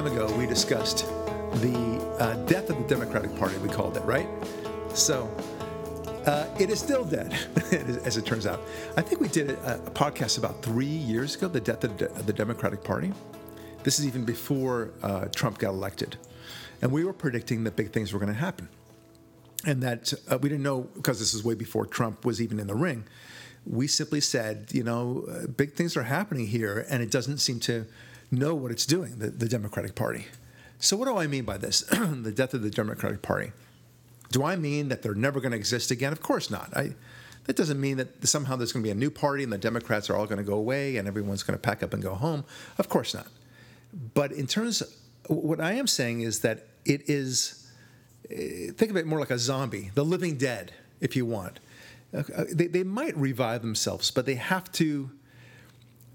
Time ago, we discussed the uh, death of the Democratic Party, we called it, right? So uh, it is still dead, as it turns out. I think we did a, a podcast about three years ago, the death of the, of the Democratic Party. This is even before uh, Trump got elected. And we were predicting that big things were going to happen. And that uh, we didn't know, because this is way before Trump was even in the ring. We simply said, you know, uh, big things are happening here, and it doesn't seem to know what it's doing, the, the Democratic Party. So, what do I mean by this? the death of the Democratic Party. Do I mean that they're never going to exist again? Of course not. I, that doesn't mean that somehow there's going to be a new party and the Democrats are all going to go away and everyone's going to pack up and go home. Of course not. But in terms, of, what I am saying is that it is, eh, think of it more like a zombie, the living dead, if you want. Uh, they, they might revive themselves, but they have to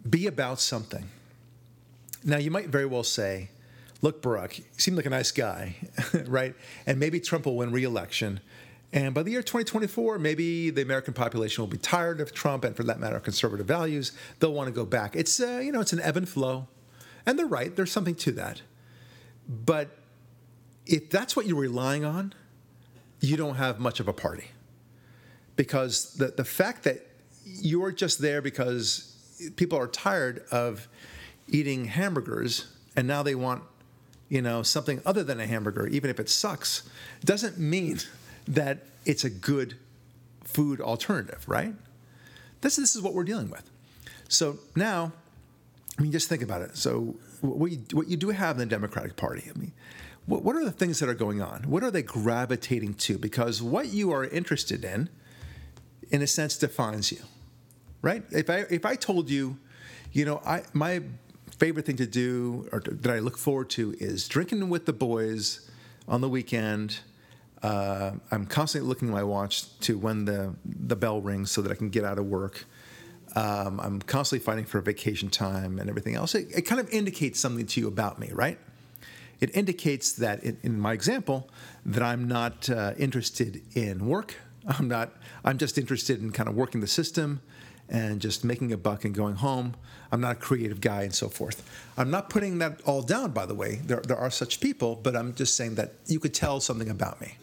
be about something. Now, you might very well say, look, Barack, you seem like a nice guy, right? And maybe Trump will win re election. And by the year 2024, maybe the American population will be tired of Trump and, for that matter, conservative values. They'll want to go back. It's, uh, you know, it's an ebb and flow. And they're right, there's something to that. But if that's what you're relying on, you don't have much of a party. Because the, the fact that you're just there because people are tired of eating hamburgers and now they want you know something other than a hamburger even if it sucks doesn't mean that it's a good food alternative right? This, this is what we're dealing with. So now i mean just think about it. So what you, what you do have in the democratic party i mean what, what are the things that are going on? What are they gravitating to? Because what you are interested in in a sense defines you right? If i if i told you you know i my favorite thing to do or to, that I look forward to is drinking with the boys on the weekend. Uh, I'm constantly looking at my watch to when the, the bell rings so that I can get out of work. Um, I'm constantly fighting for vacation time and everything else. It, it, kind of indicates something to you about me, right? It indicates that, in, in my example, that I'm not uh, interested in work. I'm not. I'm just interested in kind of working the system and just making a buck and going home. I'm not a creative guy and so forth. I'm not putting that all down, by the way. There, there are such people, but I'm just saying that you could tell something about me.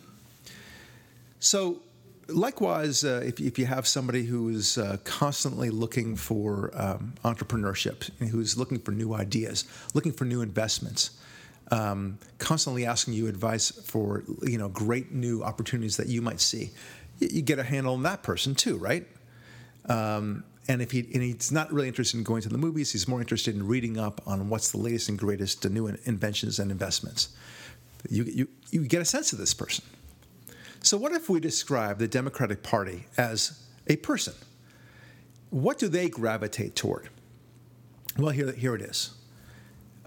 So, likewise, uh, if, if, you have somebody who is uh, constantly looking for um, entrepreneurship, who's looking for new ideas, looking for new investments, um, constantly asking you advice for you know great new opportunities that you might see, you, you get a handle on that person too, right? Um, and if he and he's not really interested in going to the movies, he's more interested in reading up on what's the latest and greatest new inventions and investments. You, you, you get a sense of this person. So, what if we describe the Democratic Party as a person? What do they gravitate toward? Well, here, here it is.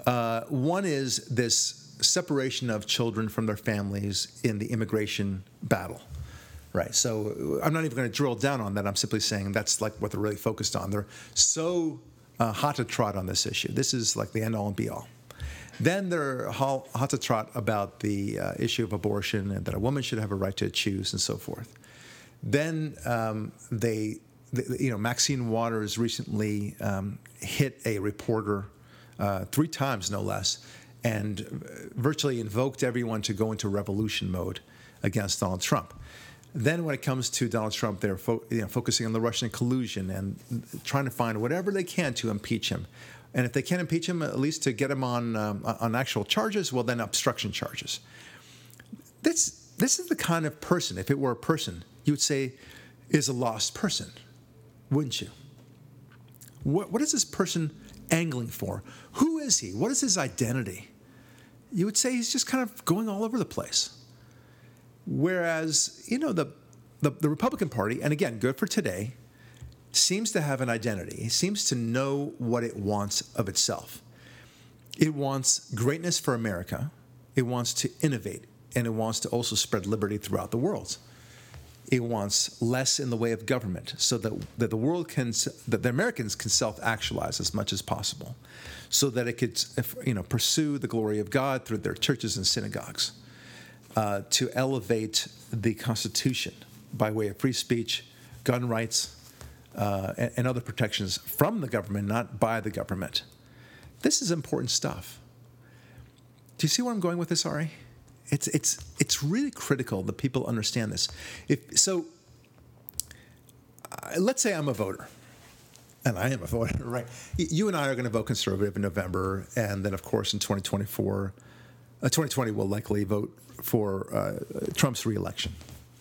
Uh, one is this separation of children from their families in the immigration battle. Right. So I'm not even going to drill down on that. I'm simply saying that's like what they're really focused on. They're so uh, hot to trot on this issue. This is like the end all and be all. Then they're hot to trot about the uh, issue of abortion and that a woman should have a right to choose and so forth. Then um, they, they, you know, Maxine Waters recently um, hit a reporter uh, three times, no less, and virtually invoked everyone to go into revolution mode against Donald Trump. Then, when it comes to Donald Trump, they're fo- you know, focusing on the Russian collusion and trying to find whatever they can to impeach him. And if they can't impeach him, at least to get him on um, on actual charges, well, then obstruction charges. This this is the kind of person. If it were a person, you would say is a lost person, wouldn't you? What what is this person angling for? Who is he? What is his identity? You would say he's just kind of going all over the place. Whereas, you know, the, the, the, Republican Party, and again, good for today, seems to have an identity. It seems to know what it wants of itself. It wants greatness for America, it wants to innovate, and it wants to also spread liberty throughout the world. It wants less in the way of government so that, that the world can, that the Americans can self actualize as much as possible so that it could you know, pursue the glory of God through their churches and synagogues uh, to elevate the Constitution by way of free speech, gun rights, uh, and, and other protections from the government, not by the government. This is important stuff. Do you see where I'm going with this, Ari? It's it's it's really critical that people understand this. If so, uh, let's say I'm a voter, and I am a voter, right? You and I are going to vote conservative in November, and then of course in 2024, uh, 2020 will likely vote for uh, Trump's reelection,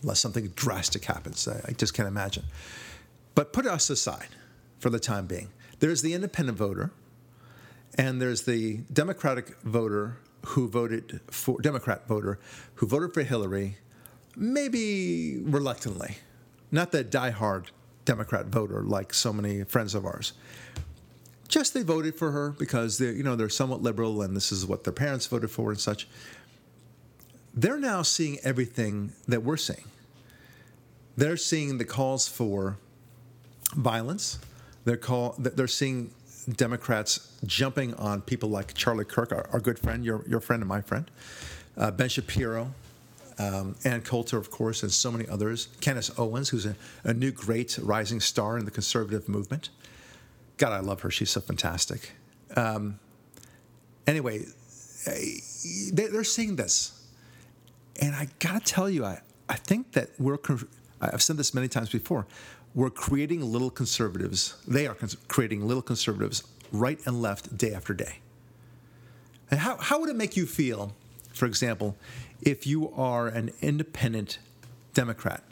unless something drastic happens. I, I just can't imagine. But put us aside for the time being. There's the independent voter, and there's the Democratic voter who voted for Democrat voter who voted for Hillary, maybe reluctantly, not the diehard Democrat voter like so many friends of ours. Just they voted for her because they you know they're somewhat liberal and this is what their parents voted for and such. They're now seeing everything that we're seeing. They're seeing the calls for violence. They're call they're seeing Democrats jumping on people like Charlie Kirk, our, our good friend, your, your friend and my friend, uh, Ben Shapiro, um, Ann Coulter, of course, and so many others. Candace Owens, who's a, a, new great rising star in the conservative movement. God, I love her. She's so fantastic. Um, anyway, they, are seeing this. And I got to tell you, I, I think that we're, I've said this many times before, we're creating little conservatives. They are cons- creating little conservatives right and left day after day. And how, how would it make you feel, for example, if you are an independent Democrat,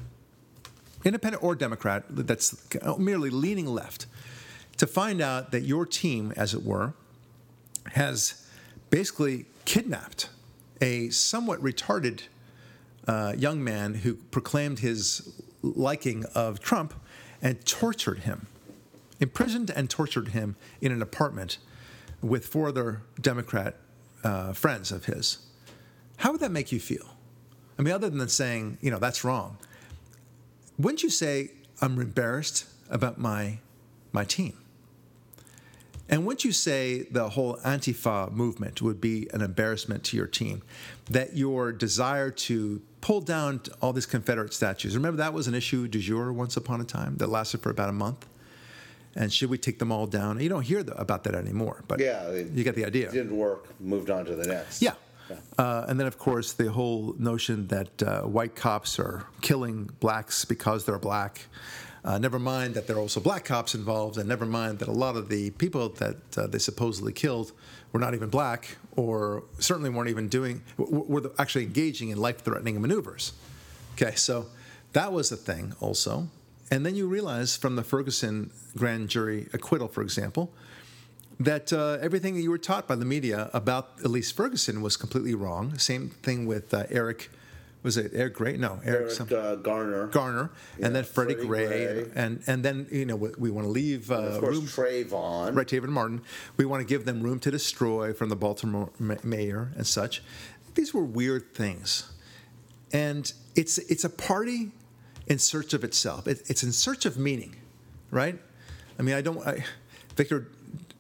independent or Democrat that's merely leaning left, to find out that your team, as it were, has basically kidnapped a somewhat retarded uh, young man who proclaimed his liking of Trump and tortured him, imprisoned and tortured him in an apartment with four other Democrat uh, friends of his. How would that make you feel? I mean, other than saying, you know, that's wrong, wouldn't you say, I'm embarrassed about my, my team? And wouldn't you say the whole Antifa movement would be an embarrassment to your team? That your desire to pull down all these Confederate statues, remember that was an issue du jour once upon a time that lasted for about a month? And should we take them all down? You don't hear about that anymore, but yeah, you get the idea. It didn't work, moved on to the next. Yeah. yeah. Uh, and then, of course, the whole notion that uh, white cops are killing blacks because they're black. Uh, never mind that there are also black cops involved, and never mind that a lot of the people that uh, they supposedly killed were not even black, or certainly weren't even doing, were actually engaging in life-threatening maneuvers. Okay, so that was a thing also. And then you realize from the Ferguson grand jury acquittal, for example, that uh, everything that you were taught by the media about Elise Ferguson was completely wrong. Same thing with uh, Eric was it Eric Gray? No, Eric, Eric uh, Garner. Garner, yeah, and then Freddie, Freddie Gray, Gray. And, and, and then you know we, we want to leave uh, of course, room. Trayvon, right? Trayvon Martin. We want to give them room to destroy from the Baltimore mayor and such. These were weird things, and it's it's a party in search of itself. It, it's in search of meaning, right? I mean, I don't. I, Viktor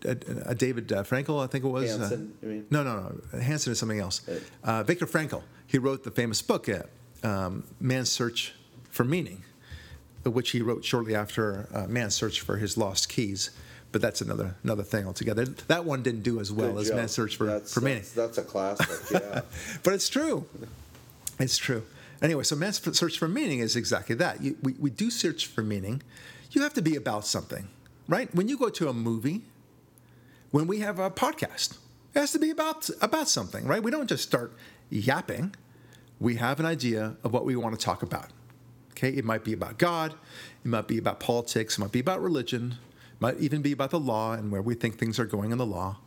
uh, uh, David uh, Frankl, I think it was. Hanson, uh, mean? No, no, no. Hanson is something else. Uh, Frankel Frankl he wrote the famous book, uh, um, Man's Search for Meaning, which he wrote shortly after uh, Man's Search for His Lost Keys. But that's another another thing altogether. That one didn't do as well Good as. Man's Search for, that's, for Meaning. That's, that's a classic, yeah. but it's true. It's true. Anyway, so Man's Search for Meaning is exactly that. You, we, we do search for meaning. You have to be about something, right? When you go to a movie, when we have a podcast, it has to be about about something, right? We don't just start yapping we have an idea of what we want to talk about. Okay, it might be about God, it might be about politics, it might be about religion, it might even be about the law and where we think things are going in the law,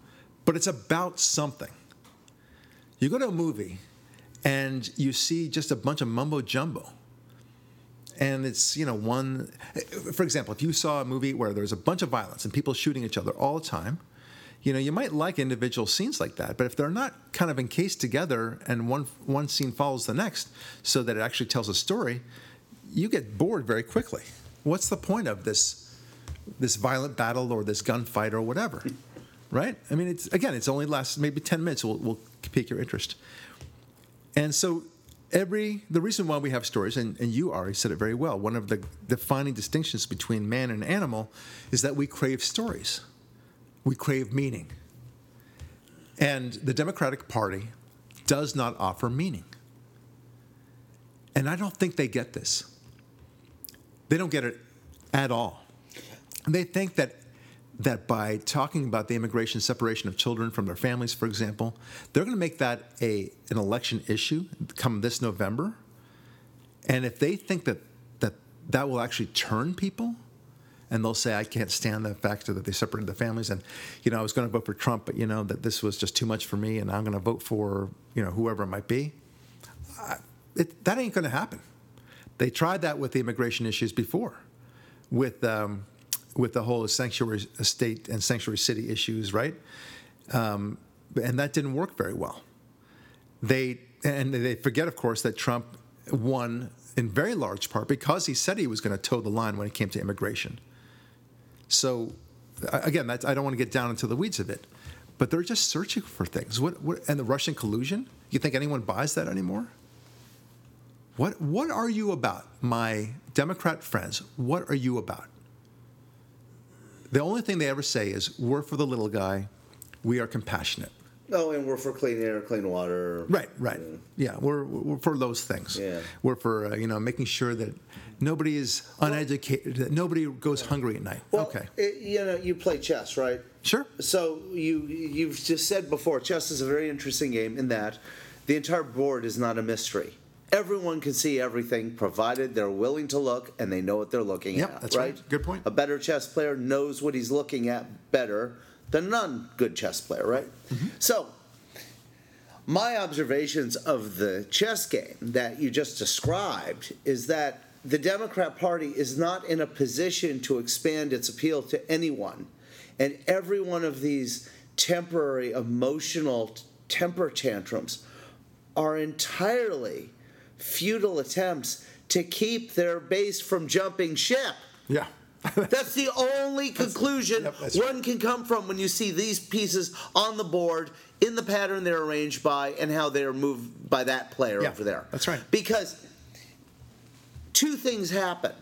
but it's about something. You go to a movie and you see just a bunch of mumbo jumbo. And it's, you know, one, for example, if you saw a movie where there's a bunch of violence and people shooting each other all the time, you know, you might like individual scenes like that, but if they're not kind of encased together and one one scene follows the next so that it actually tells a story, you get bored very quickly. What's the point of this this violent battle or this gunfight or whatever? Right? I mean, it's again, it's only lasts maybe 10 minutes will will pique your interest. And so every the reason why we have stories and, and you already said it very well one of the defining distinctions between man and animal is that we crave stories we crave meaning. And the Democratic Party does not offer meaning. And I don't think they get this. They don't get it at all. They think that that by talking about the immigration separation of children from their families, for example, they're going to make that a an election issue come this November. And if they think that that that will actually turn people, and they'll say, "I can't stand the fact that they separated the families," and you know, I was going to vote for Trump, but you know that this was just too much for me, and I'm going to vote for you know whoever it might be. I, it, that ain't going to happen. They tried that with the immigration issues before, with um, with the whole sanctuary state and sanctuary city issues, right? Um, and that didn't work very well. They and they forget, of course, that Trump won in very large part because he said he was going to toe the line when it came to immigration. So, again, I don't want to get down into the weeds of it, but they're just searching for things. What, what and the Russian collusion? You think anyone buys that anymore? What what are you about, my Democrat friends? What are you about? The only thing they ever say is, "We're for the little guy. We are compassionate." Oh, and we're for clean air, clean water. Right, right. Yeah, yeah we're, we're for those things. Yeah. We're for uh, you know making sure that nobody is uneducated, that nobody goes hungry at night. Well, okay. It, you know, you play chess, right? Sure. So you you've just said before, chess is a very interesting game in that the entire board is not a mystery. Everyone can see everything, provided they're willing to look and they know what they're looking Yep, at. that's right. Good point. A better chess player knows what he's looking at better than a non-good chess player, right? Mm-hmm. So, my observations of the chess game that you just described is that the Democrat Party is not in a position to expand its appeal to anyone. And every one of these temporary emotional temper tantrums are entirely futile attempts to keep their base from jumping ship. Yeah. That's the only conclusion yep, one can come from when you see these pieces on the board in the pattern they're arranged by and how they are moved by that player Yeah, over there. that's right. Because two things happen.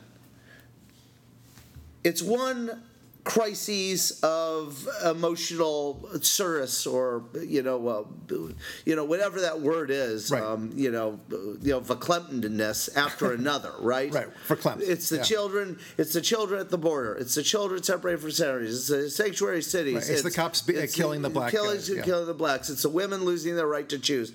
It's one crises of emotional service or you know uh, you know whatever that word is Right. um, you know you know verklemptness after another right Right, verklempt, it's the yeah. children it's the children at the border it's the children separated from centuries it's the sanctuary cities Right, it's the cops be- uh, killing the black killing, guys, yeah. killing the blacks it's the women losing their right to choose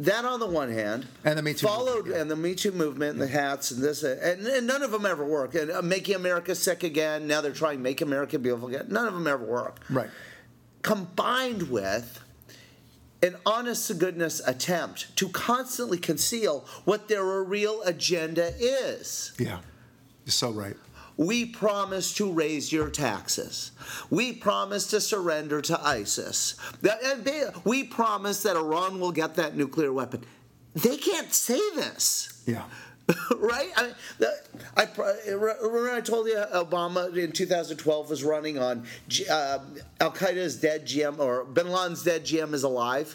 that on the one hand, And the Me Too followed, movement, yeah. and the Me Too movement, and the hats, and this, and, and none of them ever work. And uh, making America sick again. Now they're trying to make America beautiful again. None of them ever work. Right. Combined with an honest to goodness attempt to constantly conceal what their real agenda is. Yeah. You're so right. We promise to raise your taxes. We promise to surrender to ISIS. That- and they- We promise that Iran will get that nuclear weapon. They can't say this. Yeah. right? I, mean, I remember I told you Obama in 2012 was running on uh, Al Qaeda's dead GM or Bin Laden's dead GM is alive.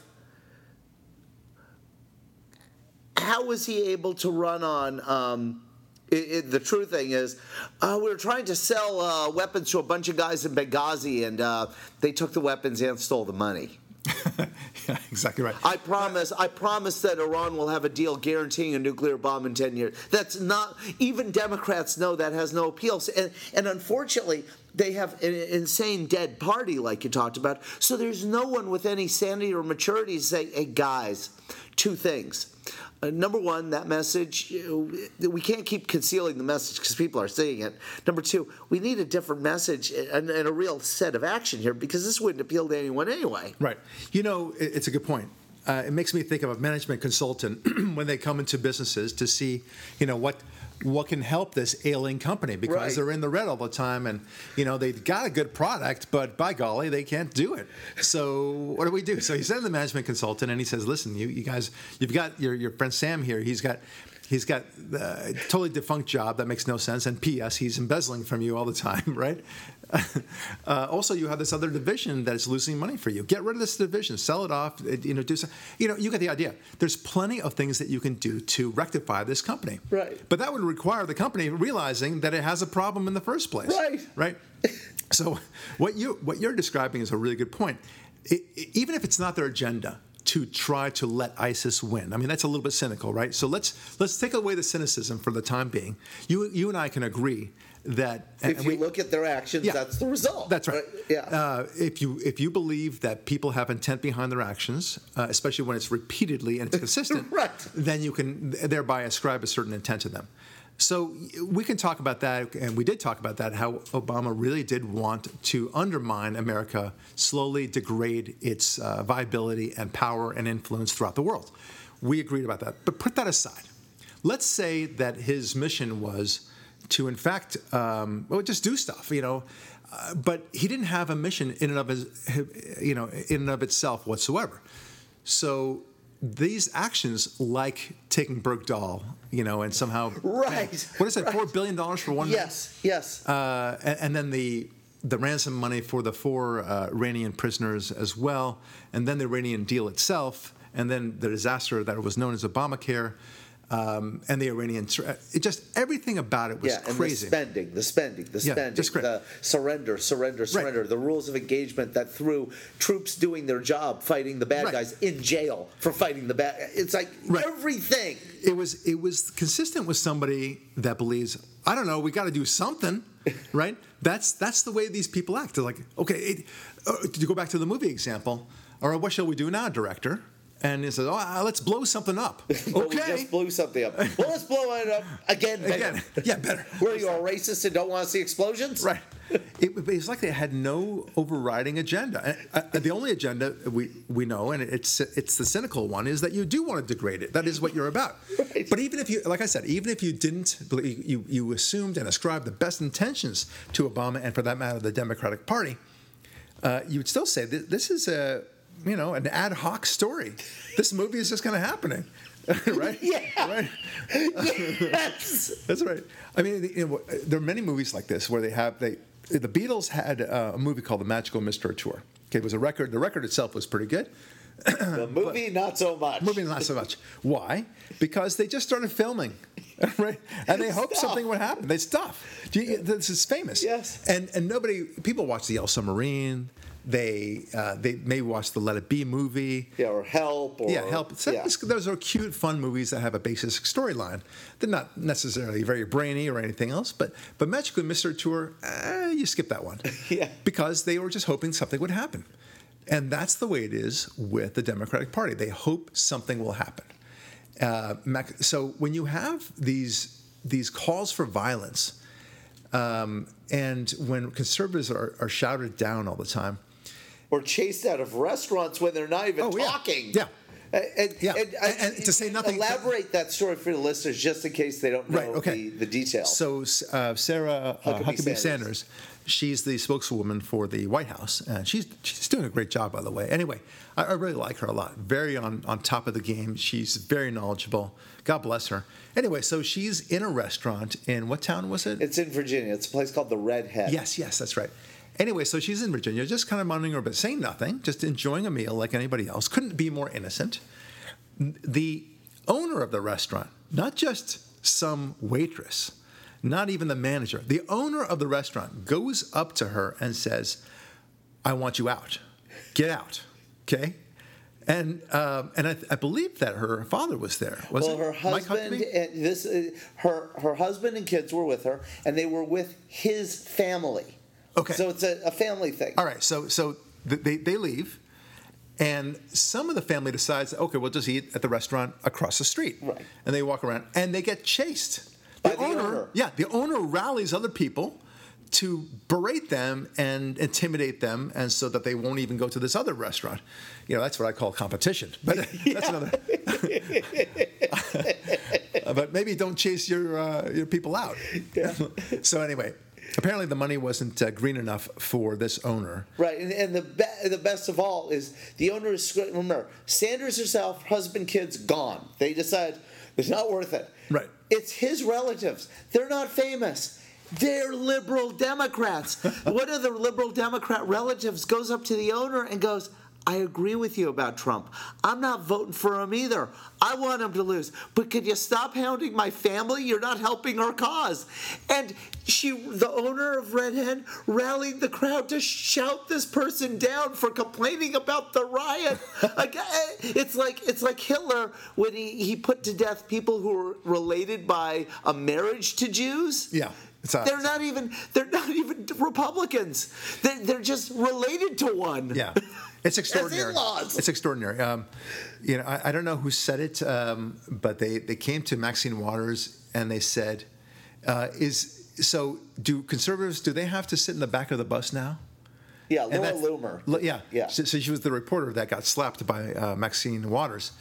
How was he able to run on? Um, it, it, the true thing is, uh, we were trying to sell uh, weapons to a bunch of guys in Benghazi, and uh, they took the weapons and stole the money. yeah, exactly right. I promise. I promise that Iran will have a deal guaranteeing a nuclear bomb in ten years. That's not even Democrats know that has no appeal. And, and unfortunately, they have an insane dead party, like you talked about. So there's no one with any sanity or maturity to say, "Hey, guys, two things." Uh, number one, that message, we can't keep concealing the message because people are seeing it. Number two, we need a different message and, and a real set of action here because this wouldn't appeal to anyone anyway. Right. You know, it- it's a good point. Uh, it makes me think of a management consultant when they come into businesses to see, you know, what what can help this ailing company because Right. they're in the red all the time and you know they've got a good product but by golly they can't do it. So what do we do? So he sends the management consultant and he says listen you, you guys you've got your, your friend sam here. He's got he's got a totally defunct job. That makes no sense. And ps he's embezzling from you all the time right uh, also you have this other division that is losing money for you get rid of this division sell it off you know do some, you know you get the idea there's plenty of things that you can do to rectify this company Right. but that would require the company realizing that it has a problem in the first place Right. right so what you what you're describing is a really good point I- I- even if it's not their agenda to try to let ISIS win. I mean, that's a little bit cynical, right? So let's let's take away the cynicism for the time being. You you and I can agree that if you we, look at their actions, yeah, that's the result. That's right. right? Yeah. Uh, if you if you believe that people have intent behind their actions, uh, especially when it's repeatedly and it's consistent, right. then you can thereby ascribe a certain intent to them. So we can talk about that, and we did talk about that. How Obama really did want to undermine America, slowly degrade its uh, viability and power and influence throughout the world. We agreed about that. But put that aside. Let's say that his mission was to, in fact, um, well, just do stuff, you know. Uh, but he didn't have a mission in and of his, you know, in and of itself whatsoever. So these actions, like taking Bergdahl, you know, and somehow right. What is that? Right. Four billion dollars for one. Yes, man? yes. Uh, and, and, then the the ransom money for the four uh, Iranian prisoners as well, and then the Iranian deal itself, and then the disaster that was known as Obamacare um, and the Iranian, it just everything about it was yeah, crazy. The spending, the spending, the spending, yeah, the surrender, surrender, surrender, right. the rules of engagement that threw troops doing their job, fighting the bad right. guys in jail for fighting the bad. It's like right. everything. It was it was consistent with somebody that believes I don't know, we got to do something, right? That's that's the way these people act. They're like, okay, it, uh, to go back to the movie example, right, what shall we do now, director? And he says, "Oh, let's blow something up." okay, we just blew something up. Well, let's blow it up again. Better. Again, yeah, better. Were you a racist and don't want to see explosions? Right. It, it's like they had no overriding agenda. Uh, the only agenda we, we know, and it's it's the cynical one, is that you do want to degrade it. That is what you're about. Right. But even if you, like I said, even if you didn't, you you assumed and ascribed the best intentions to Obama and, for that matter, the Democratic Party, uh, you would still say that this is a you know, an ad hoc story. This movie is just kind of happening. right? Yeah. Right. Yes. That's right. I mean, you know, there are many movies like this where they have they. The Beatles had uh, a movie called The Magical Mystery Tour. Okay, it was a record. The record itself was pretty good. the movie, not so much. Movie, not so much. Why? Because they just started filming, right? And they hoped something would happen. They stuff. This is famous. Yes. And and nobody, people watch The Yellow Submarine. They uh, they may watch the Let It Be movie. Yeah, or Help. Or, yeah, Help. So yeah. Those are cute, fun movies that have a basic storyline. They're not necessarily very brainy or anything else, but but Magical Mystery Tour, eh, you skip that one. yeah. Because they were just hoping something would happen, and that's the way it is with the Democratic Party. They hope something will happen. Uh, so when you have these these calls for violence. Um, and when conservatives are, are shouted down all the time, or chased out of restaurants when they're not even oh, talking. Yeah. And, yeah. And, and, and, to say nothing. Elaborate that story for the listeners, just in case they don't know right, okay. the, the details. So uh, Sarah uh, Huckabee, Huckabee Sanders. Sanders. she's the spokeswoman for the White House, and she's she's doing a great job, by the way. Anyway, I, I really like her a lot. Very on on top of the game. She's very knowledgeable. God bless her. Anyway, so she's in a restaurant in what town was it? It's in Virginia. It's a place called the Red Hen. Yes, yes, that's right. Anyway, so she's in Virginia, just kind of minding her but saying nothing, just enjoying a meal like anybody else. Couldn't be more innocent. The owner of the restaurant, not just some waitress, not even the manager, the owner of the restaurant goes up to her and says, I want you out. Get out. Okay? And um, and I, I, believe that her father was there. Was well, her husband and this uh, her her husband and kids were with her, and they were with his family. Okay. So it's a, a family thing. All right. So so they they leave, and some of the family decides, okay, we'll just eat at the restaurant across the street. Right. And they walk around, and they get chased. The, By the owner, owner, yeah, the owner rallies other people to berate them and intimidate them, and so that they won't even go to this other restaurant. You know, that's what I call competition. But that's another. but maybe don't chase your uh, your people out. Yeah. so anyway, apparently the money wasn't uh, green enough for this owner. Right, and, and the be- the best of all is the owner is remember Sanders herself, husband, kids gone. They decide it's not worth it. Right. It's his relatives. They're not famous. They're liberal Democrats. One of the liberal Democrat relatives goes up to the owner and goes, I agree with you about Trump. I'm not voting for him either. I want him to lose. But could you stop hounding my family? You're not helping our cause. And she, the owner of Red Hen, rallied the crowd to shout this person down for complaining about the riot. like, eh, it's like it's like Hitler when he, he put to death people who were related by a marriage to Jews. Yeah. A- they're not even they're not even Republicans. They're, they're just related to one. Yeah, it's extraordinary. in-laws. It's extraordinary. Um, you know, I, I don't know who said it, um, but they, they came to Maxine Waters and they said, uh, "Is so? Do conservatives do they have to sit in the back of the bus now?" Yeah, Laura Loomer. Yeah, Yeah. So, so she was the reporter that got slapped by uh, Maxine Waters,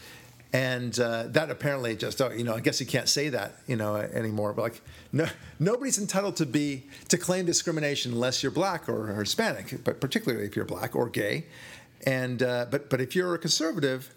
and uh, that apparently just oh, you know I guess you can't say that you know anymore. But like no, nobody's entitled to be to claim discrimination unless you're black or Hispanic, but particularly if you're black or gay. And uh, but but if you're a conservative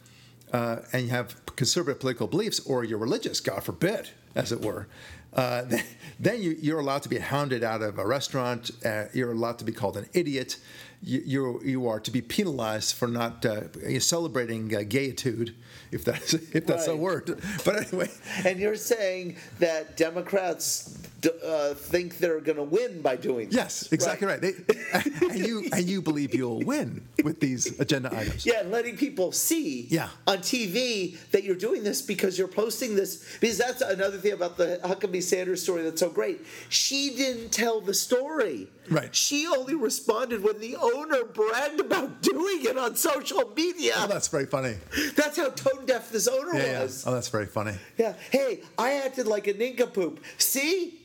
uh, and you have conservative political beliefs, or you're religious, God forbid, as it were, uh, then, you, you're allowed to be hounded out of a restaurant. Uh, you're allowed to be called an idiot. You, you, you are to be penalized for not uh, celebrating uh, gayitude, if that's if that's a word. But anyway, And you're saying that Democrats d- uh, think they're going to win by doing this. yes, this. exactly right. They, and you and you believe you'll win with these agenda items. Yeah, and letting people see Yeah. on TV that you're doing this because you're posting this. Because that's another thing about the Huckabee Sanders story that's so great. She didn't tell the story. Right. She only responded when the owner bragged about doing it on social media. Oh, that's very funny. That's how tone deaf this owner Yeah, yeah. was. Oh, that's very funny. Yeah. Hey, I acted like a nincompoop. See?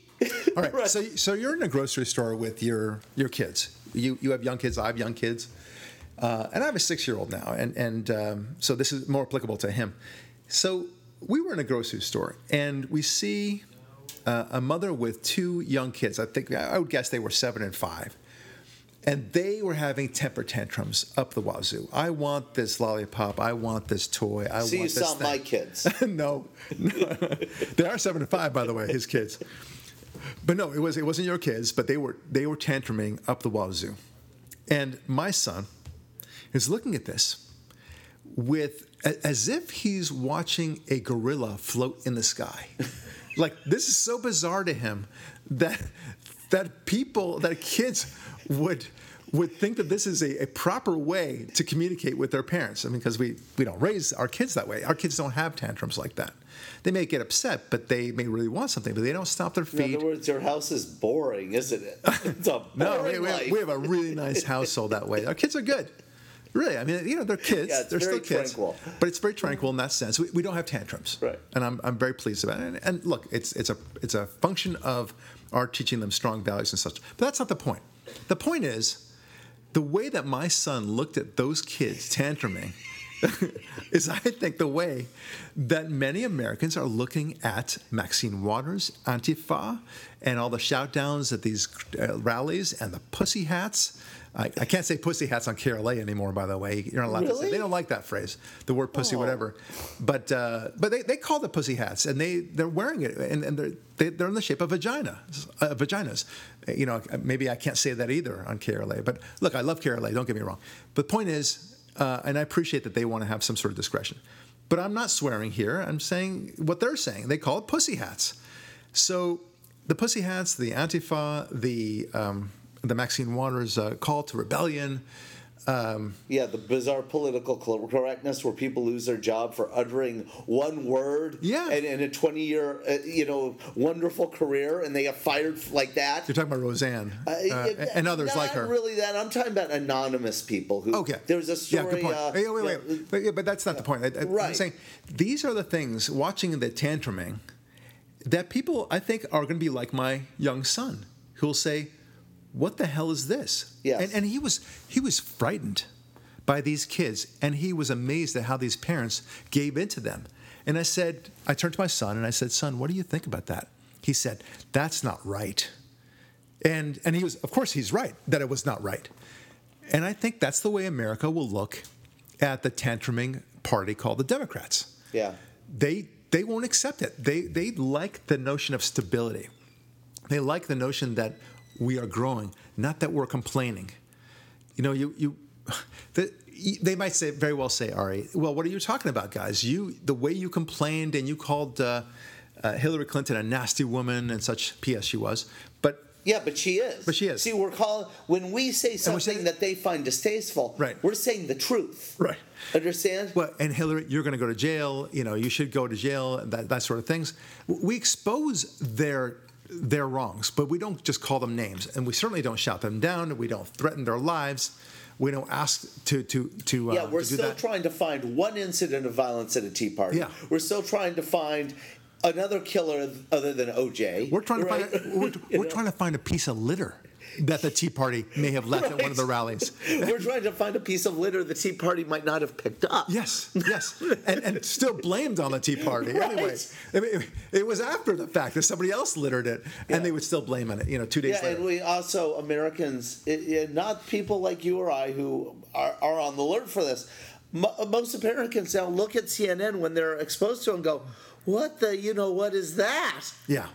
All right. So, so you're in a grocery store with your your kids. You you have young kids. I have young kids, uh, and I have a six year old now, and and um, so this is more applicable to him. So we were in a grocery store, and we see uh, a mother with two young kids. I think I would guess they were seven and five. And they were having temper tantrums up the wazoo. I want this lollipop. I want this toy. I So want you this saw thing. my kids. no, they are seven and five, by the way, his kids. But no, it was it wasn't your kids, but they were they were tantruming up the wazoo, and my son is looking at this with as if he's watching a gorilla float in the sky. like this is so bizarre to him that that people that kids would would think that this is a, a proper way to communicate with their parents. I mean, because we, we don't raise our kids that way. Our kids don't have tantrums like that. They may get upset, but they may really want something, but they don't stop their feet. In other words, your house is boring, isn't it? It's a No, boring we, we, have, we have a really nice household that way. Our kids are good. Really, I mean, you know, they're kids. Yeah, they're still kids, tranquil. but it's very tranquil in that sense. We, we don't have tantrums, Right. And I'm, I'm very pleased about it. And, and look, it's it's a it's a function of our teaching them strong values and such. But that's not the point. The point is the way that my son looked at those kids tantruming is, I think, the way that many Americans are looking at Maxine Waters, Antifa, and all the shout downs at these uh, rallies and the pussy hats. I, I can't say pussy hats on KRLA anymore, by the way. You're not allowed to say. They don't like that phrase, the word pussy, Oh. whatever. But uh, but they, they call it pussy hats, and they they're wearing it, and, and they're they, they're in the shape of vagina, uh, vaginas. You know, maybe I can't say that either on KRLA. But look, I love KRLA. Don't get me wrong. But the point is, uh, and I appreciate that they want to have some sort of discretion. But I'm not swearing here. I'm saying what they're saying. They call it pussy hats. So the pussy hats, the Antifa, the um, the Maxine Waters uh, call to rebellion. Um, Yeah, the bizarre political correctness where people lose their job for uttering one word. Yeah. And in a 20 year, uh, you know, wonderful career, and they get fired like that. You're talking about Roseanne uh, Uh, and others like her. really that. I'm talking about anonymous people who. Okay. There was a story. Yeah, good point. Uh, Hey, wait, wait, yeah, wait. But, yeah, but that's not the point. I, I, I'm saying these are the things, watching the tantruming, that people, I think, are going to be like my young son, who will say, what the hell is this? Yes. And, and he was he was frightened by these kids, and he was amazed at how these parents gave into them. And I said, I turned to my son and I said, son, what do you think about that? He said, that's not right. And and he was, of course, he's right that it was not right. And I think that's the way America will look at the tantruming party called the Democrats. Yeah. They they won't accept it. They they like the notion of stability. They like the notion that we are growing, not that we're complaining. You know, you you the, they might say very well say Ari. Well, what are you talking about, guys? You the way you complained and you called uh, uh, Hillary Clinton a nasty woman and such. P.S. She was, but Yeah, but she is. But she is. See, we're calling when we say something saying- that they find distasteful. Right. We're saying the truth. Right. Understand? Well, and Hillary, you're going to go to jail. You know, you should go to jail. That that sort of things. We expose their their wrongs, but we don't just call them names, and we certainly don't shout them down. We don't threaten their lives. We don't ask to to to. Uh, yeah, we're to still that. trying to find one incident of violence at a tea party. Yeah. We're still trying to find another killer other than OJ. We're trying to right? find. We're, we're trying to find a piece of litter that the Tea Party may have left at one of the rallies. We're trying to find a piece of litter the Tea Party might not have picked up. Yes, yes, and, and still blamed on the Tea Party. Right. Anyway, I mean, it was after the fact that somebody else littered it, and they would still blame on it. You know, two days Yeah, later. and we also Americans, it, it- not people like you or I who are, are on the alert for this. Mo- most Americans now look at CNN when they're exposed to it and go, "What the? You know, what is that? yeah,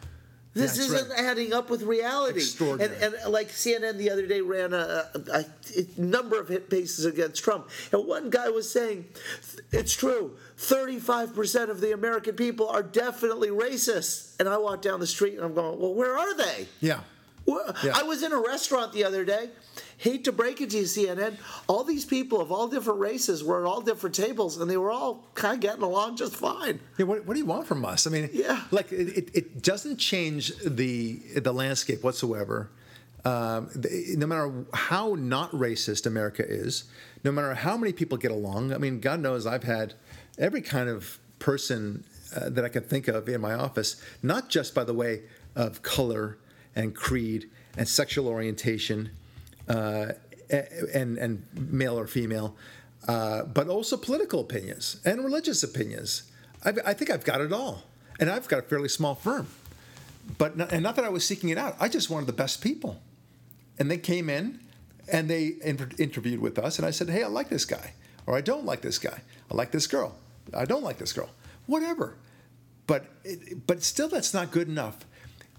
This isn't right. adding up with reality." And, and like CNN the other day ran a, a, a number of hit pieces against Trump, and one guy was saying, "It's true. Thirty-five percent of the American people are definitely racist." And I walk down the street and I'm going, "Well, where are they?" Yeah. Yeah. I was in a restaurant the other day. Hate to break it to you, CNN. All these people of all different races were at all different tables, and they were all kind of getting along just fine. Yeah, what, what do you want from us? I mean, Yeah. like it, it, doesn't change the the landscape whatsoever. Um, no matter how not racist America is, no matter how many people get along. I mean, God knows I've had every kind of person uh, that I could think of in my office, not just by the way of color and creed and sexual orientation, uh, and and male or female, uh, but also political opinions and religious opinions. I, I think I've got it all, and I've got a fairly small firm. But not, and not that I was seeking it out. I just wanted the best people, and they came in, and they inter- interviewed with us, and I said, "Hey, I like this guy, or I don't like this guy. I like this girl. I don't like this girl. Whatever." But it, but still, that's not good enough.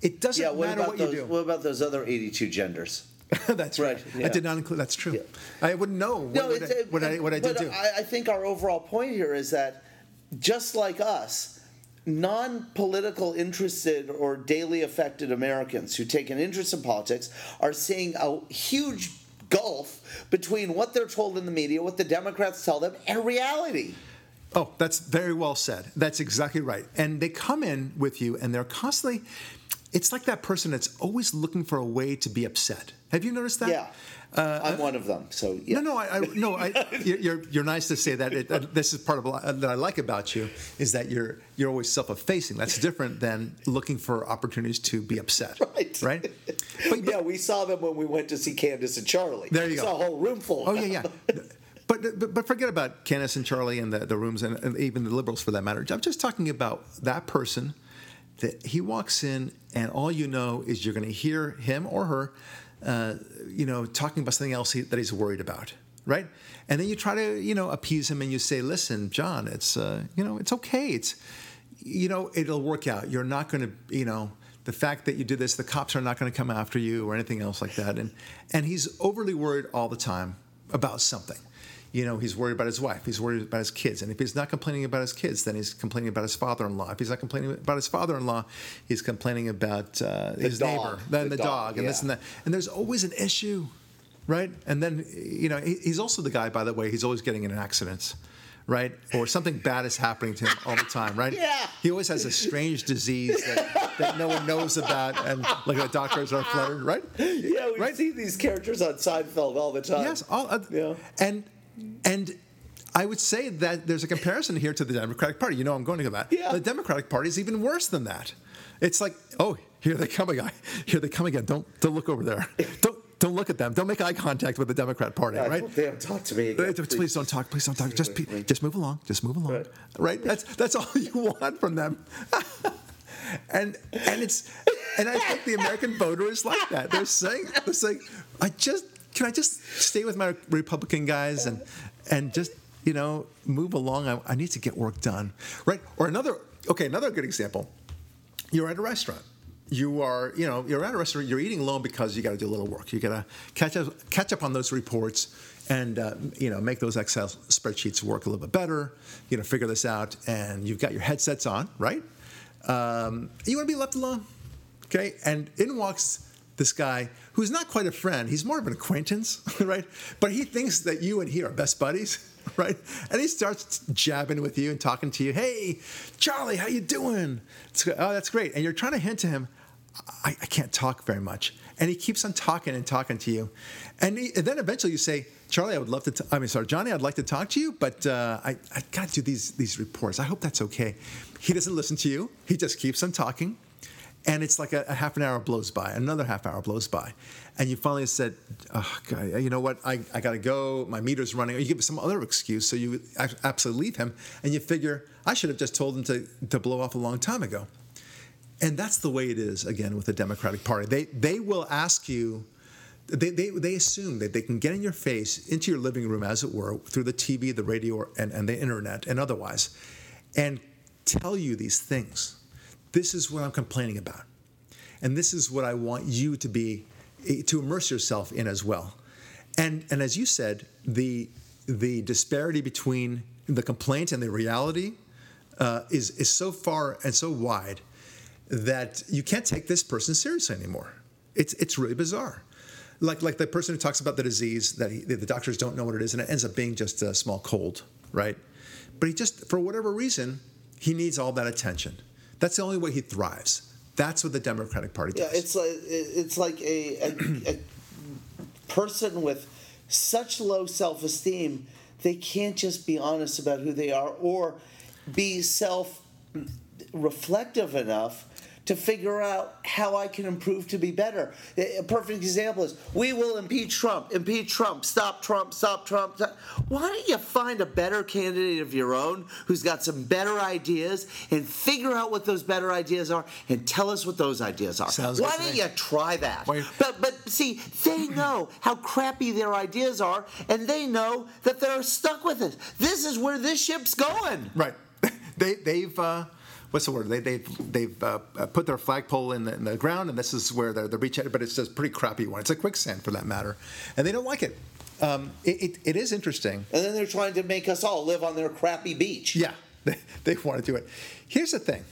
It doesn't Yeah, what matter about what those? you do. What about those other eighty-two genders? that's right. Right, I did not include. That's true. Yeah. I wouldn't know what, No, what, I, what, I, what I did do. I, I think our overall point here is that just like us, non-political interested or daily affected Americans who take an interest in politics are seeing a huge gulf between what they're told in the media, what the Democrats tell them, and reality. Oh, that's very well said. That's exactly right. And they come in with you and they're constantly, it's like that person that's always looking for a way to be upset. Have you noticed that? Yeah, I'm one of them. So yeah. Uh, No, no, I, I no, I, you're, you're nice to say that. It, uh, this is part of I- that I like about you is that you're you're always self-effacing. That's different than looking for opportunities to be upset. Right. Right. But, yeah, we saw them when we went to see Candace and Charlie. There you we go. Saw a whole room full. Oh yeah, yeah. But, but but forget about Candace and Charlie and the, the rooms and, and even the liberals for that matter. I'm just talking about that person that he walks in and all you know is you're going to hear him or her, uh, you know, talking about something else he, that he's worried about, right? And then you try to you know appease him and you say, listen, John, it's uh, you know it's okay. It's you know it'll work out. You're not going to you know the fact that you did this, the cops are not going to come after you or anything else like that. And and he's overly worried all the time about something. You know, he's worried about his wife. He's worried about his kids. And if he's not complaining about his kids, then he's complaining about his father-in-law. If he's not complaining about his father-in-law, he's complaining about uh, his dog. neighbor, then The the, dog, and this and that. And there's always an issue, right? And then you know, he, he's also the guy, by the way. He's always getting in accidents. Right, or something bad is happening to him all the time. Right? Yeah. He always has a strange disease that, that no one knows about, and like the doctors are fluttered. Right? Yeah, we Right. see these characters on Seinfeld all the time. Yes, all, uh, Yeah. and and I would say that there's a comparison here to the Democratic Party. You know, I'm going to go that. Yeah. The Democratic Party is even worse than that. It's like, oh, here they come again. Here they come again. Don't don't look over there. Don't don't look at them. Don't make eye contact with the Democrat Party. God, right? don't Damn, talk to me. Again, Uh, Please. don't talk. Please don't talk. Just just move along. Just move along. Right. Right. That's that's all you want from them. and and it's and I think the American voter is like that. They're saying they're saying, I just can I just stay with my Republican guys and and just you know move along. I, I need to get work done. Right. Or another okay another good example. You're at a restaurant. You are, you know, you're at a restaurant. You're eating alone because you got to do a little work. You got to catch up, catch up on those reports, and uh, you know make those Excel spreadsheets work a little bit better. You know, figure this out, and you've got your headsets on, right? Um, you want to be left alone, okay? And in walks this guy who's not quite a friend. He's more of an acquaintance, right? But he thinks that you and he are best buddies, right? And he starts jabbing with you and talking to you. Hey, Charlie, how you doing? oh, that's great. And you're trying to hint to him, I, I can't talk very much. And he keeps on talking and talking to you. And, he, and then eventually you say, Charlie, I would love to. T- I mean, sorry, Johnny, I'd like to talk to you, but uh, I I got to do these these reports. I hope that's okay. He doesn't listen to you. He just keeps on talking, and it's like a, a half an hour blows by, another half hour blows by, and you finally said, oh, God, you know what? I, I got to go. My meter's running. Or you give some other excuse, so you absolutely leave him, and you figure I should have just told him to to blow off a long time ago. And that's the way it is again with the Democratic Party. They they will ask you they, they, they assume that they can get in your face, into your living room, as it were, through the TV, the radio, and, and the internet, and otherwise, and tell you these things. This is what I'm complaining about. And this is what I want you to be, to immerse yourself in as well. And, and as you said, the, the disparity between the complaint and the reality uh, is, is so far and so wide that you can't take this person seriously anymore. It's, it's really bizarre like like the person who talks about the disease that he, the doctors don't know what it is, and it ends up being just a small cold, right? But he just, for whatever reason, he needs all that attention. That's the only way he thrives. That's what the Democratic Party does. Yeah, it's like it's like a, a, a person with such low self-esteem they can't just be honest about who they are or be self-reflective enough to figure out how I can improve to be better. A perfect example is we will impeach Trump, impeach Trump, stop Trump, stop Trump. Stop. Why don't you find a better candidate of your own who's got some better ideas and figure out what those better ideas are and tell us what those ideas are? Sounds Why don't you try that? Wait. But but see, they know how crappy their ideas are and they know that they're stuck with it. This is where this ship's going. Right. they they've uh what's the word? They, they've they've uh, uh, put their flagpole in the, in the, ground, and this is where they're, they're reaching. But it's a pretty crappy one. It's a quicksand for that matter, and they don't like it. Um, it, it, it is interesting. And then they're trying to make us all live on their crappy beach. Yeah, they, they want to do it. Here's the thing.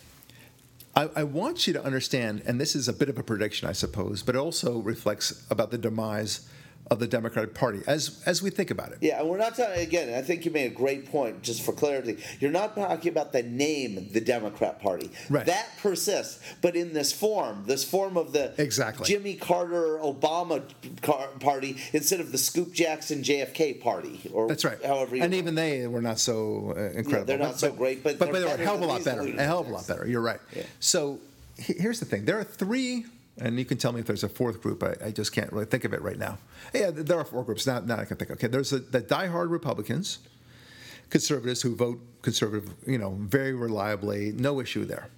I, I want you to understand, and this is a bit of a prediction, I suppose, but it also reflects about the demise of the Democratic Party as as we think about it. Yeah, and we're not talking again. I think you made a great point. Just for clarity, you're not talking about the name, the Democrat Party. Right. That persists, but in this form, this form of the exactly Jimmy Carter Obama Party instead of the Scoop Jackson JFK Party. Or That's right. However, and even they were not so uh, incredible. Yeah, they're not but, so great, but but, they're they were a hell of a lot better. A hell of a lot better. You're right. Yeah. So here's the thing: there are three and you can tell me if there's a fourth group. I, I, just can't really think of it right now. Yeah, there are four groups. Now, now I can think. Okay, there's a, the diehard Republicans, conservatives who vote conservative, you know, very reliably, no issue there.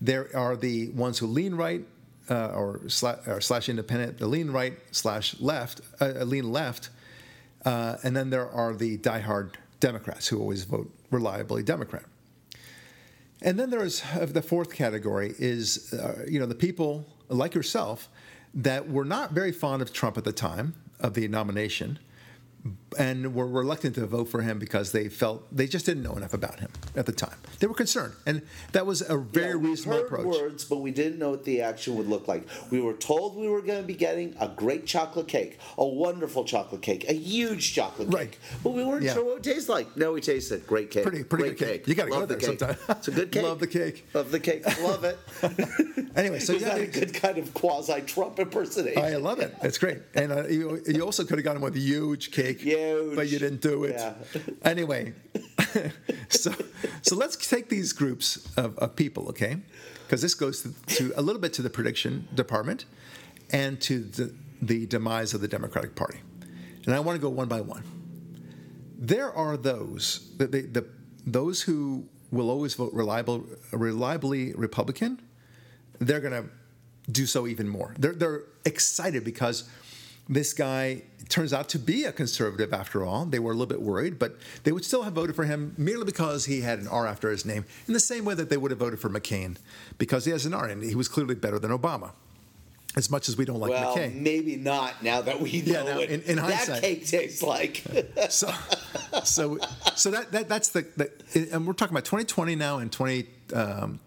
There are the ones who lean right uh, or, slash, or, slash independent, the lean right slash left, uh, lean left, uh, and then there are the diehard Democrats who always vote reliably Democrat. And then there's uh, the fourth category is, uh, you know, the people like yourself, that were not very fond of Trump at the time of the nomination and were reluctant to vote for him because they felt they just didn't know enough about him at the time. They were concerned, and that was a very yeah, reasonable heard approach. Words, but we didn't know what the action would look like. We were told we were going to be getting a great chocolate cake, a wonderful chocolate cake, a huge chocolate right. cake, but we weren't yeah. sure what it tastes like. No, we tasted great cake. Pretty, pretty great good cake. cake. You got to go there cake. sometime. It's a good cake. Love the cake. Love the cake. Love it. anyway, so is that a good kind of quasi Trump impersonation? I love it. It's great, and uh, you, you also could have gotten him with a huge cake, huge. but you didn't do it. Yeah. Anyway, so so let's take these groups of, of people, okay? Because this goes to, to, a little bit to the prediction department and to the, the demise of the Democratic Party. And I want to go one by one. There are those that they, the those who will always vote reliable, reliably Republican. They're going to do so even more. They're, they're excited because this guy turns out to be a conservative after all. They were a little bit worried, but they would still have voted for him merely because he had an R after his name, in the same way that they would have voted for McCain because he has an R and he was clearly better than Obama. as much as we don't like well, McCain. maybe not now that we know Yeah, now, what in- in that cake tastes like. so, so, so that, that that's the, the and we're talking about 2020 now and 20, um,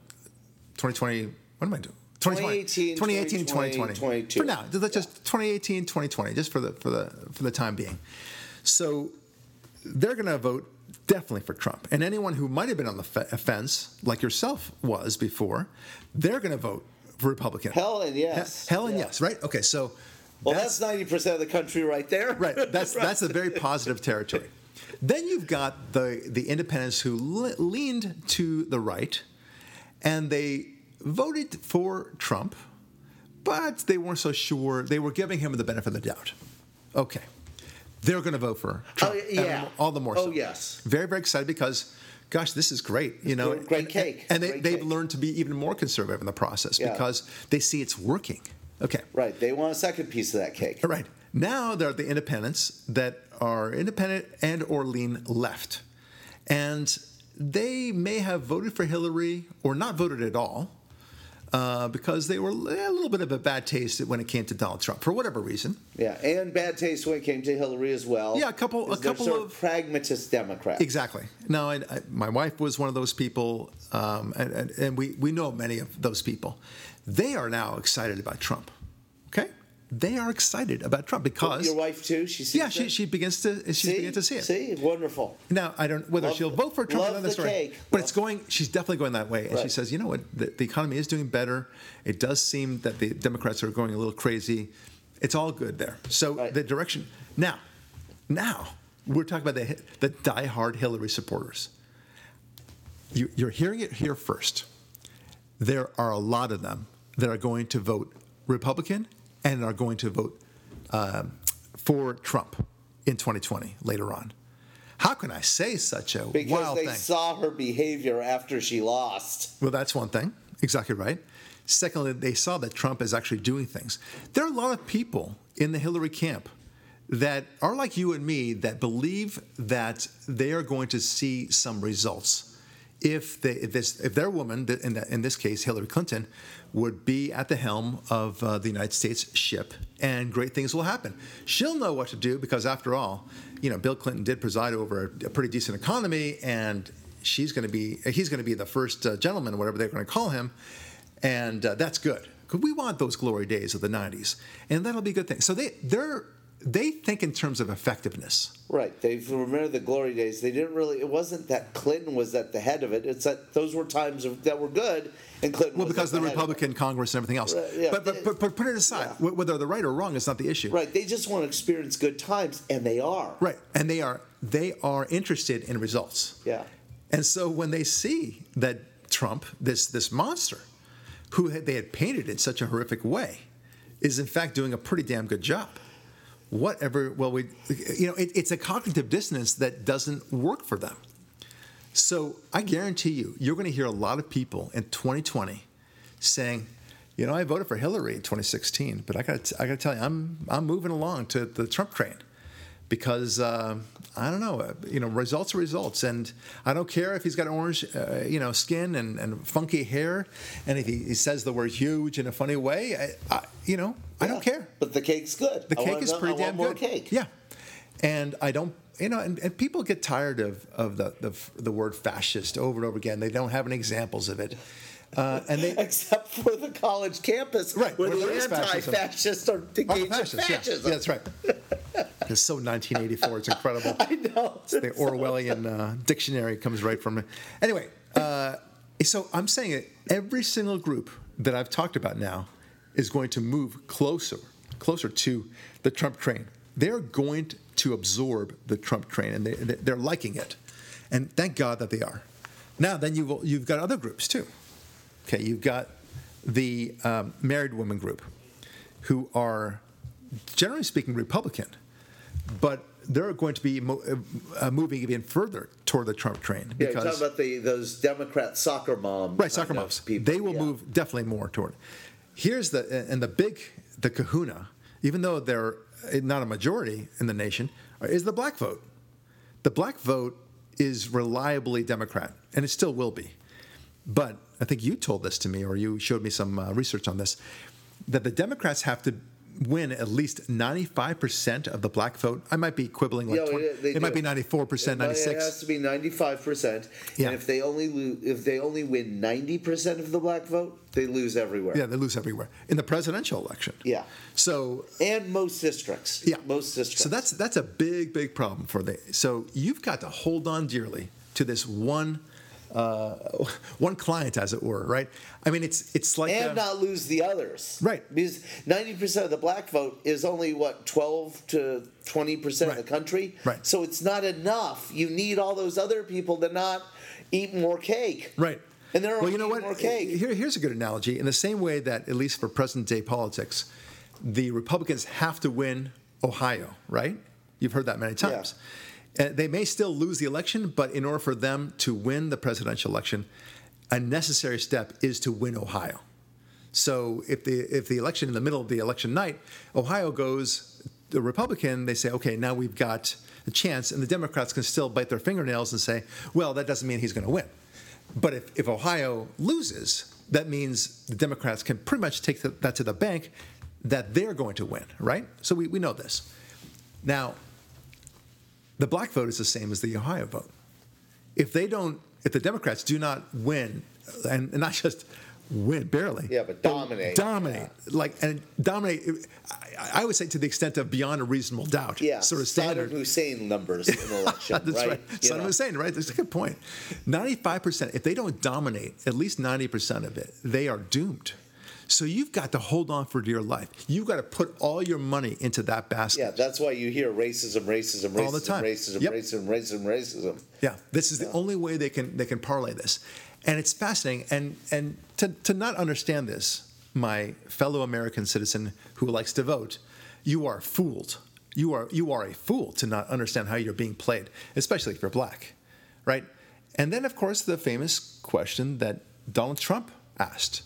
2020. What am I doing? 2018, 2018, 2020. 2022. For now, let's just 2018, 2020, just for the for the for the time being. So they're going to vote definitely for Trump, and anyone who might have been on the fe- fence, like yourself was before, they're going to vote for Republican. Hell and yes. Hell and Yeah. yes, right? Okay, so Well, that's ninety percent of the country right there. Right. That's that's a very positive territory. Then you've got the the independents who le- leaned to the right, and they voted for Trump, but they weren't so sure. They were giving him the benefit of the doubt. Okay, they're going to vote for oh, Trump. Oh, yeah. all the more. Oh, so. yes. Very very excited because. Gosh, this is great. You know, Great and- cake. And, they, Great they've cake. learned to be even more conservative in the process Yeah. because they see it's working. Okay. Right. They want a second piece of that cake. All right. Now there are the independents that are independent and or lean left. And they may have voted for Hillary or not voted at all uh, because they were a little bit of a bad taste when it came to Donald Trump for whatever reason. Yeah, and bad taste when it came to Hillary as well. Yeah, a couple- a couple sort of- pragmatist Democrats. Exactly. No, I, I, my wife was one of those people, um, and, and, and we, we know many of those people. They are now excited about Trump. They are excited about Trump because. Your wife too. She sees yeah, she, she begins to she see? begins to see it. See, wonderful. Now I don't whether Love- she'll vote for Trump. Another the story. cake. But Love- it's going. She's definitely going that way, and she says, you know what, the, the economy is doing better. It does seem that the Democrats are going a little crazy. It's all good there. So Right. the direction now, now we're talking about the the diehard Hillary supporters. You, you're hearing it here first. There are a lot of them that are going to vote Republican and are going to vote um, for Trump in 2020 later on. How can I say such a Because wild they thing? saw her behavior after she lost. Well, that's one thing. Exactly right. Secondly, they saw that Trump is actually doing things. There are a lot of people in the Hillary camp that are like you and me that believe that they are going to see some results if they if this if their woman in that, in this case Hillary Clinton would be at the helm of uh, the United States ship and great things will happen. She'll know what to do because after all, you know, Bill Clinton did preside over a, a pretty decent economy and she's going to be he's going to be the first uh, gentleman whatever they're going to call him and uh, that's good because we want those glory days of the 90s and that'll be a good thing so they they're they think in terms of effectiveness Right. They remember the glory days. They didn't really. It wasn't that Clinton was at the head of it. It's that those were times of, that were good, and Clinton. well was because the of republican congress and everything else Right, yeah. but, but, but but put it aside Yeah. Whether they're right or wrong is not the issue Right. They just want to experience good times, and they are. right and they are they are interested in results Yeah. and so when they see that trump this this monster who had, they had painted in such a horrific way is in fact doing a pretty damn good job whatever well we you know it, it's a cognitive dissonance that doesn't work for them. So i guarantee you you're going to hear a lot of people in 2020 saying you know i voted for hillary in 2016 but i got i got to tell you i'm i'm moving along to the trump train because uh, I don't know, uh, you know, results are results, and I don't care if he's got orange, uh, you know, skin and, and funky hair, and if he, he says the word huge in a funny way, I, I, you know, I don't care. But the cake's good. The I cake is pretty damn good. cake. Yeah, and I don't, you know, and, and people get tired of of the, the the word fascist over and over again. They don't have any examples of it, uh, and they. Except for the college campus, Right, where where the fascism. anti-fascists are engaged in fascists, yeah. fascism. Yeah, that's right. It's so 1984. It's incredible. I know. the Orwellian uh, dictionary comes right from it. Anyway, uh, so I'm saying that every single group that I've talked about now is going to move closer, closer to the Trump train. They're going to absorb the Trump train, and they, they're liking it. And thank God that they are. Now, then you've you've got other groups too. Okay, you've got the um, married women group, who are generally speaking Republican, but they're going to be mo- uh, moving even further toward the Trump train Yeah, you're talking about the those Democrat soccer moms. right soccer moms People. they will yeah. move definitely more toward. Here's the and the big the Kahuna, even though they're not a majority in the nation, is the black vote. The black vote is reliably Democrat, and it still will be. But I think you told this to me, or you showed me some uh, research on this. that the Democrats have to win at least 95% of the black vote. I might be quibbling like Yeah, 20, they- they it might be 94%, 96. It 96. has to be 95%. Yeah. And if they only lo- if they only win 90% of the black vote, they lose everywhere. Yeah, they lose everywhere in the presidential election. Yeah. So And most districts. yeah, Most districts. So that's that's a big big problem for the. So you've got to hold on dearly to this one. Uh, one client, as it were, right? I mean, it's it's like and uh, not lose the others. Right. Because 90% of the black vote is only, what, 12 to 20% of the country? Right. So it's not enough. You need all those other people to not eat more cake. Right. And they're well, you know what? more cake. Here, here's a good analogy. In the same way that, at least for present day politics, the Republicans have to win Ohio, right? You've heard that many times. Uh, Uh, they may still lose the election, but in order for them to win the presidential election, a necessary step is to win Ohio. So if the if the election in the middle of the election night, Ohio goes the Republican, they say, okay, now we've got a chance, and the Democrats can still bite their fingernails and say, well, that doesn't mean he's going to win. But if, if Ohio loses, that means the Democrats can pretty much take that to the bank that they're going to win, right? So we, we know this. Now, the black vote is the same as the Ohio vote. If they don't, if the Democrats do not win, and, and not just win barely, Yeah, but dominate. dominate, like and dominate. I, I would say to the extent of beyond a reasonable doubt, Yeah. sort of Saddam standard. Hussein numbers in election, That's right? right. Saddam know. Hussein, right? That's a good point. Ninety-five percent. If they don't dominate at least ninety percent of it, they are doomed. So you've got to hold on for dear life. You've got to put all your money into that basket. Yeah, that's why you hear racism, racism, racism, All the time. racism, Yep. racism, racism, racism. Yeah, this is the only way they can they can parlay this, and it's fascinating. And and to to not understand this, my fellow American citizen who likes to vote, you are fooled. You are you are a fool to not understand how you're being played, especially if you're black, right? And then of course the famous question that Donald Trump asked,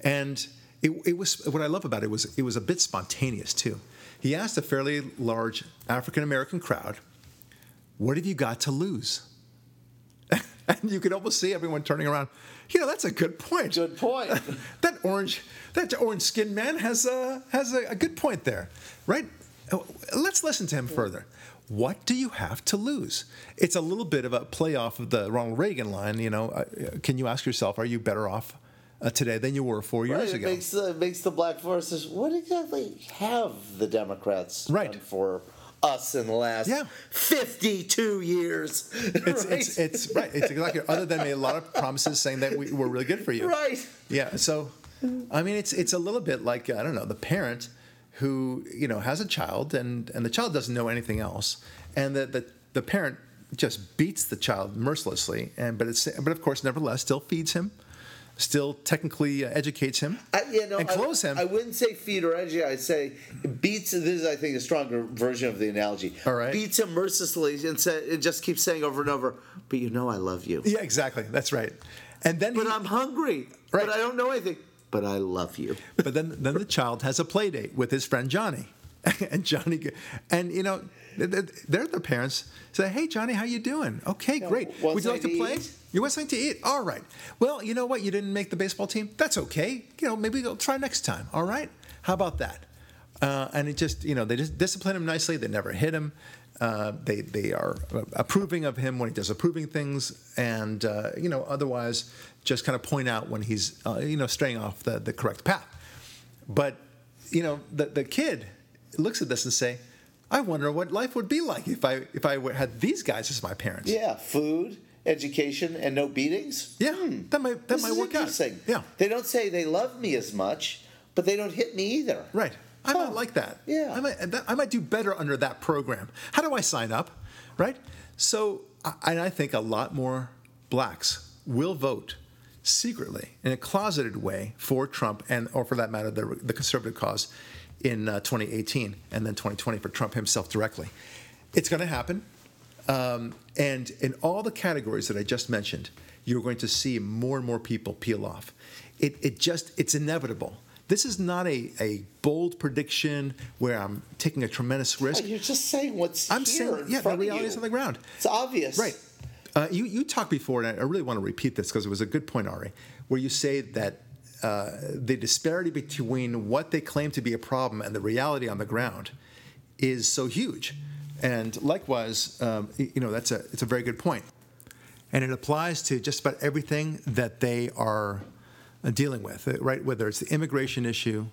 and it, it was what I love about it was it was a bit spontaneous too. He asked a fairly large African American crowd, "What have you got to lose?" and you could almost see everyone turning around. You know, that's a good point. Good point. that orange, that orange skinned man has a has a, a good point there, right? Let's listen to him further. What do you have to lose? It's a little bit of a play off of the Ronald Reagan line. You know, uh, can you ask yourself, are you better off uh, today than you were four years Right, it ago? makes the makes the black forces. What exactly have the Democrats Right. done for us in the last Yeah. fifty-two years? It's, right? it's, it's right. It's exactly other than a lot of promises saying that we, we're really good for you. right. Yeah. So, I mean, it's it's a little bit like I don't know the parent who you know has a child and and the child doesn't know anything else, and the the, the parent just beats the child mercilessly, and but it's but of course nevertheless still feeds him, still technically uh, educates him, I, you know, and clothes I, him. I wouldn't say feed or educate. I'd say beats. This is, I think, a stronger version of the analogy. All right. Beats him mercilessly and, say, and just keeps saying over and over, "But you know, I love you. yeah, exactly. That's right. And then But he, I'm hungry. Right. But I don't know anything. But I love you." But then, then the child has a play date with his friend Johnny, and Johnny, and you know, th- th- they're the parents say, "Hey, Johnny, how you doing? Okay, great. Would you like to to play? eat?" You want something to eat? All right. Well, you know what? You didn't make the baseball team. That's okay. You know, maybe we'll try next time. All right. How about that? Uh, and it just, you know, they just discipline him nicely. They never hit him. Uh, they they are approving of him when he does approving things, and uh, you know, otherwise just kind of point out when he's uh, you know straying off the, the correct path. But you know, the the kid looks at this and say, "I wonder what life would be like if I if I had these guys as my parents." Yeah, food, education, and no beatings. Yeah, hmm. that might that This might work out. Yeah, They don't say they love me as much, but they don't hit me either. right. I might like that. Yeah. I might that, I might do better under that program. How do I sign up? Right. So, I- and I think a lot more blacks will vote secretly in a closeted way for Trump and, or for that matter, the, the conservative cause in uh, 2018 and then 2020 for Trump himself directly. It's going to happen. Um, and in all the categories that I just mentioned, you're going to see more and more people peel off. It, it just, it's inevitable. This is not a, a bold prediction where I'm taking a tremendous risk. You're just saying what's I'm here saying, in yeah, the reality is on the ground. It's obvious. Right. Uh, you, you talked before, and I really want to repeat this because it was a good point, Ari, where you say that uh, the disparity between what they claim to be a problem and the reality on the ground is so huge. And likewise, um, you know, that's a it's a very good point, and it applies to just about everything that they are uh, dealing with, uh, right? Whether it's the immigration issue,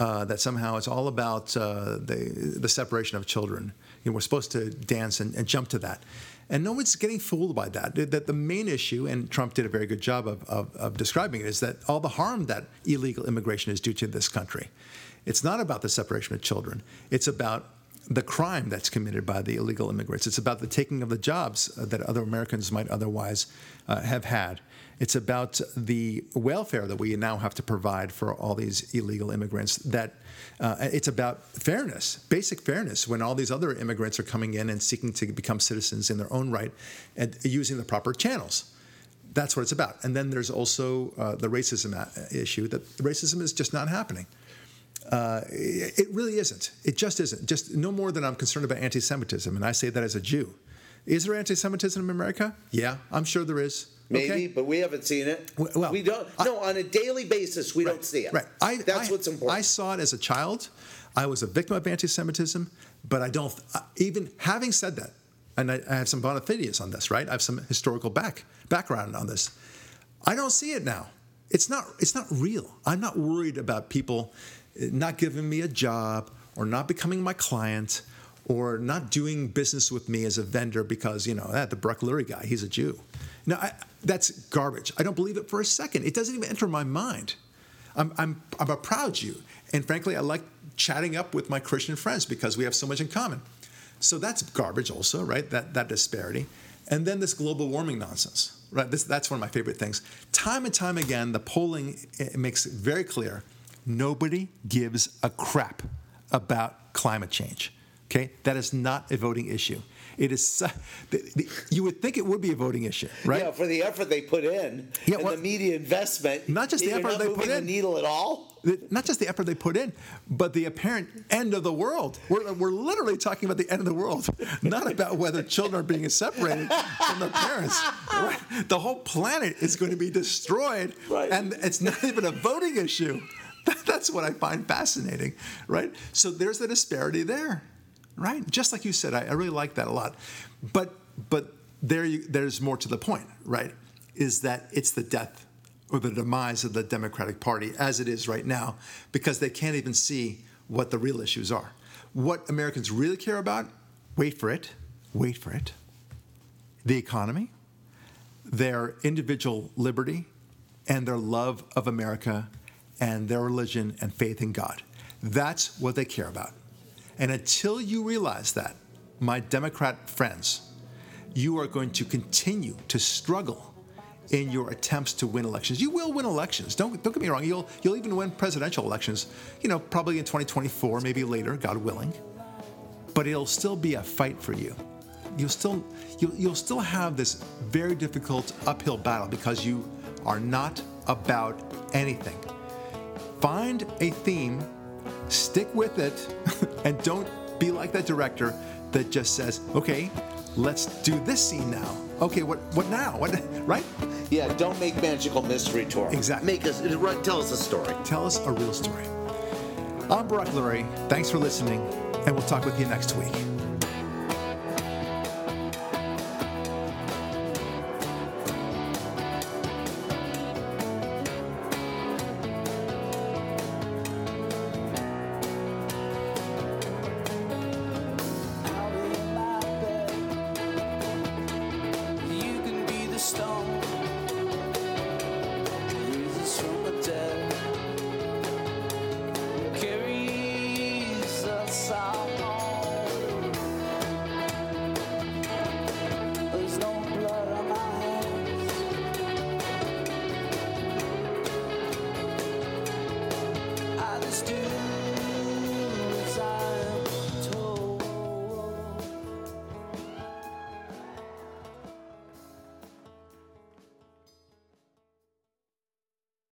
uh, that somehow it's all about uh, the the separation of children. You know, we're supposed to dance and, and, jump to that, and no one's getting fooled by that. That the main issue, and Trump did a very good job of, of, of describing it, is that all the harm that illegal immigration is due to this country. It's not about the separation of children. It's about the crime that's committed by the illegal immigrants. It's about the taking of the jobs uh, that other Americans might otherwise uh, have had. It's about the welfare that we now have to provide for all these illegal immigrants. That uh, it's about fairness, basic fairness, when all these other immigrants are coming in and seeking to become citizens in their own right and using the proper channels. That's what it's about. And then there's also uh, the racism uh, issue that racism is just not happening. Uh, it, really isn't. It just isn't. Just no more than I'm concerned about anti Semitism. And I say that as a Jew. Is there anti Semitism in America? Yeah, I'm sure there is. Maybe, okay. but we haven't seen it. Well, we don't. I, no, on a daily basis, we right, don't see it. Right. I, That's I, what's important. I saw it as a child. I was a victim of anti-Semitism, but I don't. Even having said that, and I, I have some bona fides on this, right? I have some historical back background on this. I don't see it now. It's not. It's not real. I'm not worried about people not giving me a job or not becoming my client or not doing business with me as a vendor because, you know, that the Barak Lurie guy, he's a Jew. Now, I, that's garbage. I don't believe it for a second. It doesn't even enter my mind. I'm, I'm, I'm a proud Jew. And frankly, I like chatting up with my Christian friends because we have so much in common. So that's garbage also, right? That, that disparity. And then this global warming nonsense, right? This, that's one of my favorite things. Time and time again, the polling eh, makes it very clear Nobody gives a crap about climate change. Okay, that is not a voting issue. It is. You would think it would be a voting issue, right? Yeah, for the effort they put in yeah, and well, the media investment. Not just the effort they put in. The needle at all. Not just the effort they put in, but the apparent end of the world. We're, we're literally talking about the end of the world, not about whether children are being separated from their parents. Right? The whole planet is going to be destroyed, right. and it's not even a voting issue. That's what I find fascinating, right? So there's the disparity there, right? Just like you said, I, I really like that a lot. But but there you, there's more to the point, right? Is that it's the death or the demise of the Democratic Party as it is right now because they can't even see what the real issues are. What Americans really care about, wait for it, wait for it, the economy, their individual liberty, and their love of America and their religion and faith in God. That's what they care about. And until you realize that, my Democrat friends, you are going to continue to struggle in your attempts to win elections. You will win elections. Don't, don't get me wrong. You'll, you'll even win presidential elections, you know, probably in 2024, maybe later, God willing. But it'll still be a fight for you. You'll still, you'll, you'll still have this very difficult uphill battle because you are not about anything. Find a theme, stick with it, and don't be like that director that just says, okay, let's do this scene now. Okay, what what now? What right? Yeah, don't make magical mystery tour. Exactly. Make us tell us a story. Tell us a real story. I'm Barak Lurie. Thanks for listening, and we'll talk with you next week.